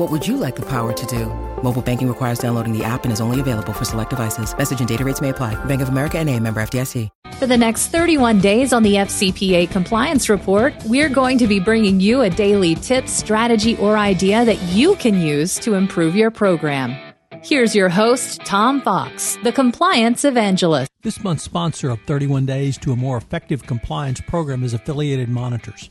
What would you like the power to do? Mobile banking requires downloading the app and is only available for select devices. Message and data rates may apply. Bank of America and a member FDIC. For the next 31 days on the FCPA Compliance Report, we're going to be bringing you a daily tip, strategy, or idea that you can use to improve your program. Here's your host, Tom Fox, the compliance evangelist. This month's sponsor of 31 Days to a More Effective Compliance program is Affiliated Monitors.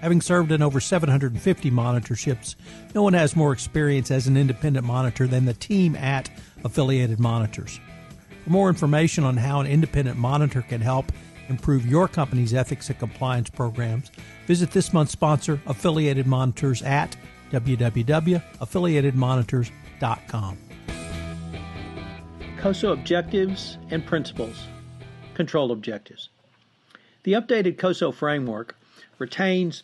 Having served in over 750 monitorships, no one has more experience as an independent monitor than the team at Affiliated Monitors. For more information on how an independent monitor can help improve your company's ethics and compliance programs, visit this month's sponsor, Affiliated Monitors, at www.affiliatedmonitors.com. COSO objectives and principles, control objectives. The updated COSO framework retains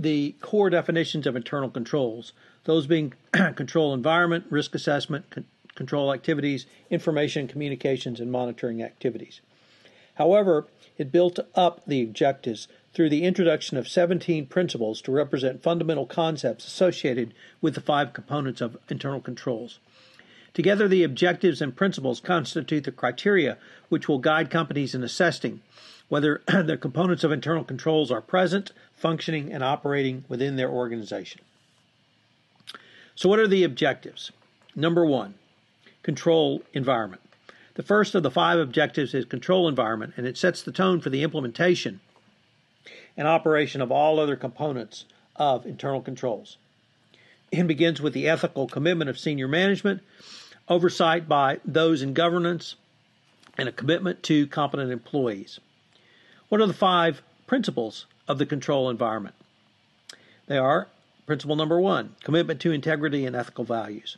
the core definitions of internal controls, those being control environment, risk assessment, con- control activities, information communications, and monitoring activities. However, it built up the objectives through the introduction of 17 principles to represent fundamental concepts associated with the five components of internal controls. Together, the objectives and principles constitute the criteria which will guide companies in assessing whether the components of internal controls are present, functioning, and operating within their organization. So, what are the objectives? Number one, control environment. The first of the five objectives is control environment, and it sets the tone for the implementation and operation of all other components of internal controls. It begins with the ethical commitment of senior management, oversight by those in governance, and a commitment to competent employees. What are the five principles of the control environment? They are principle number one commitment to integrity and ethical values.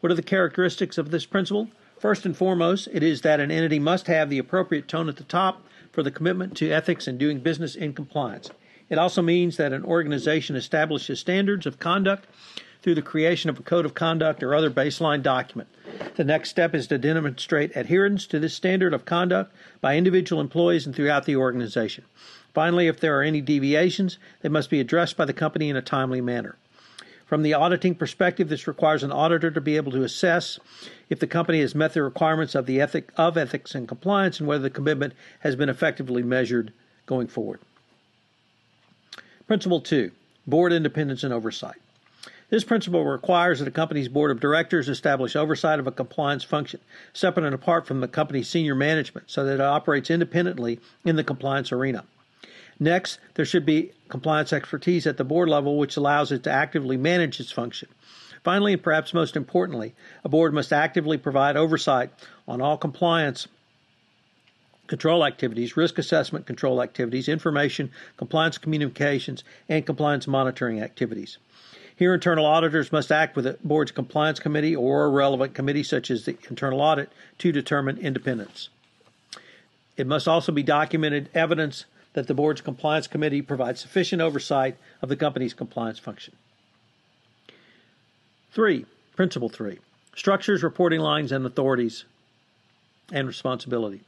What are the characteristics of this principle? First and foremost, it is that an entity must have the appropriate tone at the top for the commitment to ethics and doing business in compliance. It also means that an organization establishes standards of conduct through the creation of a code of conduct or other baseline document. The next step is to demonstrate adherence to this standard of conduct by individual employees and throughout the organization. Finally, if there are any deviations, they must be addressed by the company in a timely manner. From the auditing perspective, this requires an auditor to be able to assess if the company has met the requirements of the ethic of ethics and compliance and whether the commitment has been effectively measured going forward. Principle 2, board independence and oversight. This principle requires that a company's board of directors establish oversight of a compliance function, separate and apart from the company's senior management, so that it operates independently in the compliance arena. Next, there should be compliance expertise at the board level, which allows it to actively manage its function. Finally, and perhaps most importantly, a board must actively provide oversight on all compliance control activities, risk assessment control activities, information, compliance communications, and compliance monitoring activities. Here, internal auditors must act with the board's compliance committee or a relevant committee, such as the internal audit, to determine independence. It must also be documented evidence that the board's compliance committee provides sufficient oversight of the company's compliance function. Three, principle three, structures, reporting lines, and authorities and responsibility.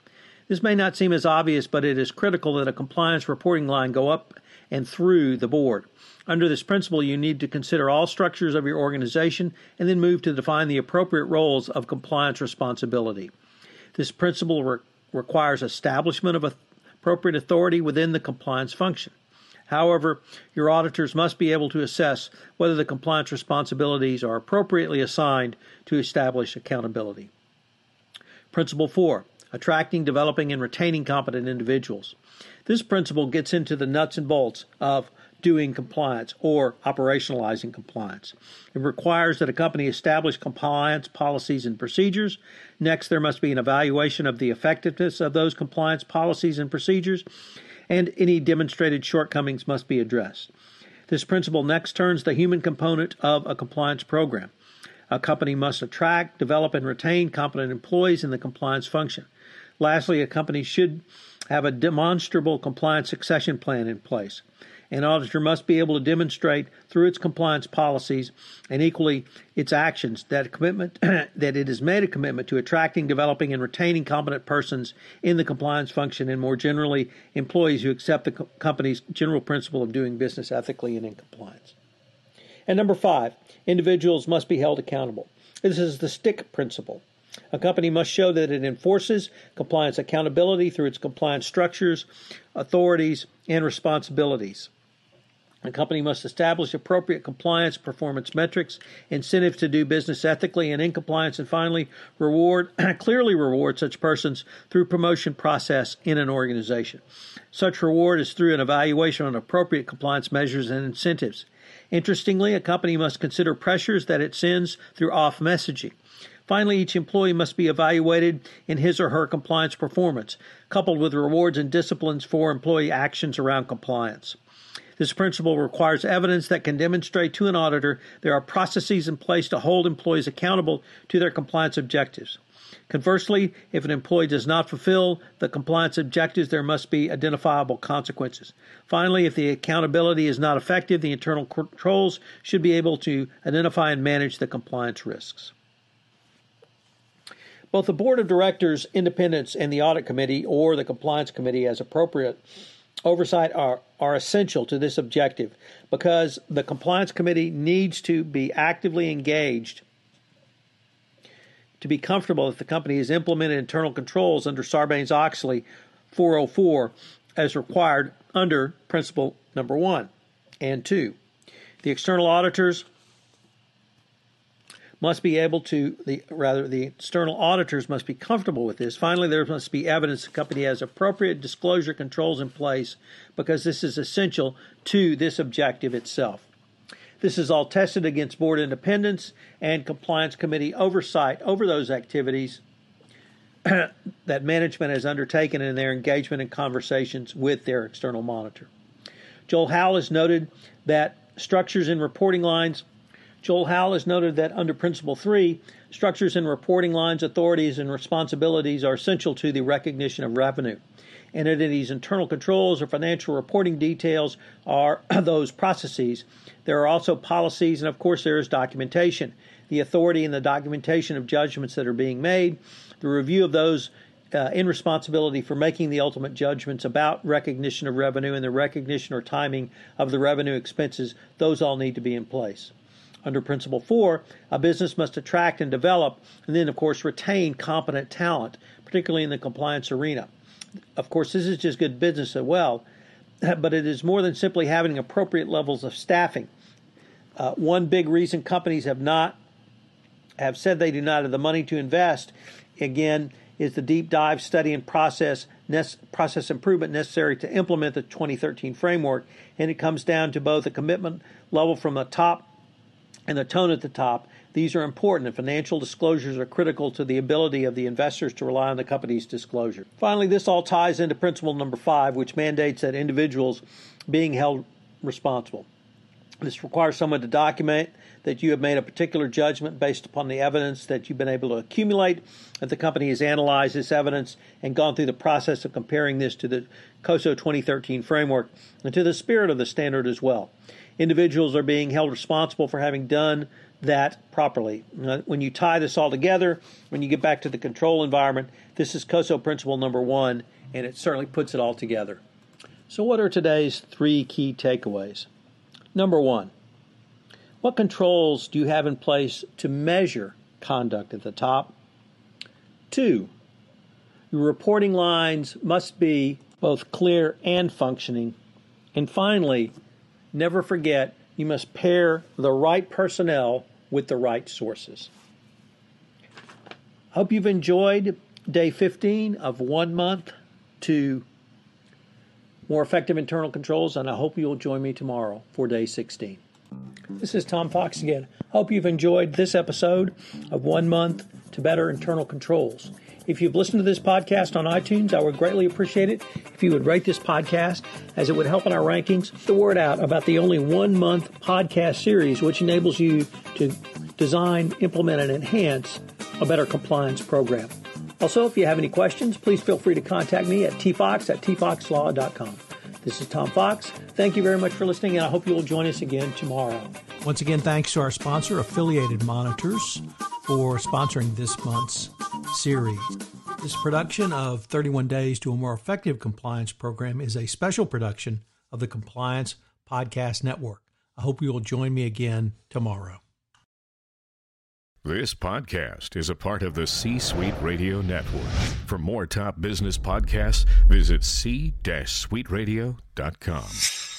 This may not seem as obvious, but it is critical that a compliance reporting line go up and through the board. Under this principle, you need to consider all structures of your organization and then move to define the appropriate roles of compliance responsibility. This principle re- requires establishment of appropriate authority within the compliance function. However, your auditors must be able to assess whether the compliance responsibilities are appropriately assigned to establish accountability. Principle 4 Attracting, developing, and retaining competent individuals. This principle gets into the nuts and bolts of doing compliance or operationalizing compliance. It requires that a company establish compliance policies and procedures. Next, there must be an evaluation of the effectiveness of those compliance policies and procedures and any demonstrated shortcomings must be addressed. This principle next turns the human component of a compliance program. A company must attract, develop, and retain competent employees in the compliance function. Lastly, a company should have a demonstrable compliance succession plan in place. An auditor must be able to demonstrate through its compliance policies and equally its actions that commitment that it has made a commitment to attracting, developing, and retaining competent persons in the compliance function, and more generally, employees who accept the co- company's general principle of doing business ethically and in compliance. And number five, individuals must be held accountable. This is the stick principle. A company must show that it enforces compliance accountability through its compliance structures, authorities, and responsibilities. A company must establish appropriate compliance performance metrics, incentives to do business ethically and in compliance, and finally, reward clearly reward such persons through promotion process in an organization. Such reward is through an evaluation on appropriate compliance measures and incentives. Interestingly, a company must consider pressures that it sends through off messaging. Finally, each employee must be evaluated in his or her compliance performance, coupled with rewards and disciplines for employee actions around compliance. This principle requires evidence that can demonstrate to an auditor there are processes in place to hold employees accountable to their compliance objectives. Conversely, if an employee does not fulfill the compliance objectives, there must be identifiable consequences. Finally, if the accountability is not effective, the internal controls should be able to identify and manage the compliance risks. Both the board of directors, independence and the audit committee or the compliance committee, as appropriate, oversight are, are essential to this objective because the compliance committee needs to be actively engaged to be comfortable that the company has implemented internal controls under Sarbanes Oxley 404 as required under principle number one and two. The external auditors must be able to the rather the external auditors must be comfortable with this. Finally, there must be evidence the company has appropriate disclosure controls in place because this is essential to this objective itself. This is all tested against board independence and compliance committee oversight over those activities that management has undertaken in their engagement and conversations with their external monitor. Joel Howell has noted that structures and reporting lines Joel Howell has noted that under Principle 3, structures and reporting lines, authorities, and responsibilities are essential to the recognition of revenue. These internal controls or financial reporting details are those processes. There are also policies, and of course, there is documentation. The authority and the documentation of judgments that are being made, the review of those uh, in responsibility for making the ultimate judgments about recognition of revenue and the recognition or timing of the revenue expenses, those all need to be in place. Under Principle 4, a business must attract and develop, and then, of course, retain competent talent, particularly in the compliance arena. Of course, this is just good business as well, but it is more than simply having appropriate levels of staffing. Uh, one big reason companies have not have said they do not have the money to invest, again, is the deep dive study and process process improvement necessary to implement the 2013 framework, and it comes down to both a commitment level from the top and the tone at the top. These are important, and financial disclosures are critical to the ability of the investors to rely on the company's disclosure. Finally, this all ties into principle number five, which mandates that individuals being held responsible. This requires someone to document that you have made a particular judgment based upon the evidence that you've been able to accumulate, that the company has analyzed this evidence and gone through the process of comparing this to the COSO 2013 framework and to the spirit of the standard as well. Individuals are being held responsible for having done that properly. When you tie this all together, when you get back to the control environment, this is COSO principle number one, and it certainly puts it all together. So, what are today's three key takeaways? Number one, what controls do you have in place to measure conduct at the top? Two, your reporting lines must be both clear and functioning. And finally, never forget you must pair the right personnel with the right sources. Hope you've enjoyed day 15 of one month to more effective internal controls, and I hope you'll join me tomorrow for day 16. This is Tom Fox again. Hope you've enjoyed this episode of One Month to Better Internal Controls. If you've listened to this podcast on iTunes, I would greatly appreciate it if you would rate this podcast, as it would help in our rankings. The word out about the only one month podcast series, which enables you to design, implement, and enhance a better compliance program. Also, if you have any questions, please feel free to contact me at tfox at tfoxlaw.com. This is Tom Fox. Thank you very much for listening, and I hope you will join us again tomorrow. Once again, thanks to our sponsor, Affiliated Monitors, for sponsoring this month's series. This production of 31 Days to a More Effective Compliance Program is a special production of the Compliance Podcast Network. I hope you will join me again tomorrow. This podcast is a part of the C Suite Radio Network. For more top business podcasts, visit c-suiteradio.com.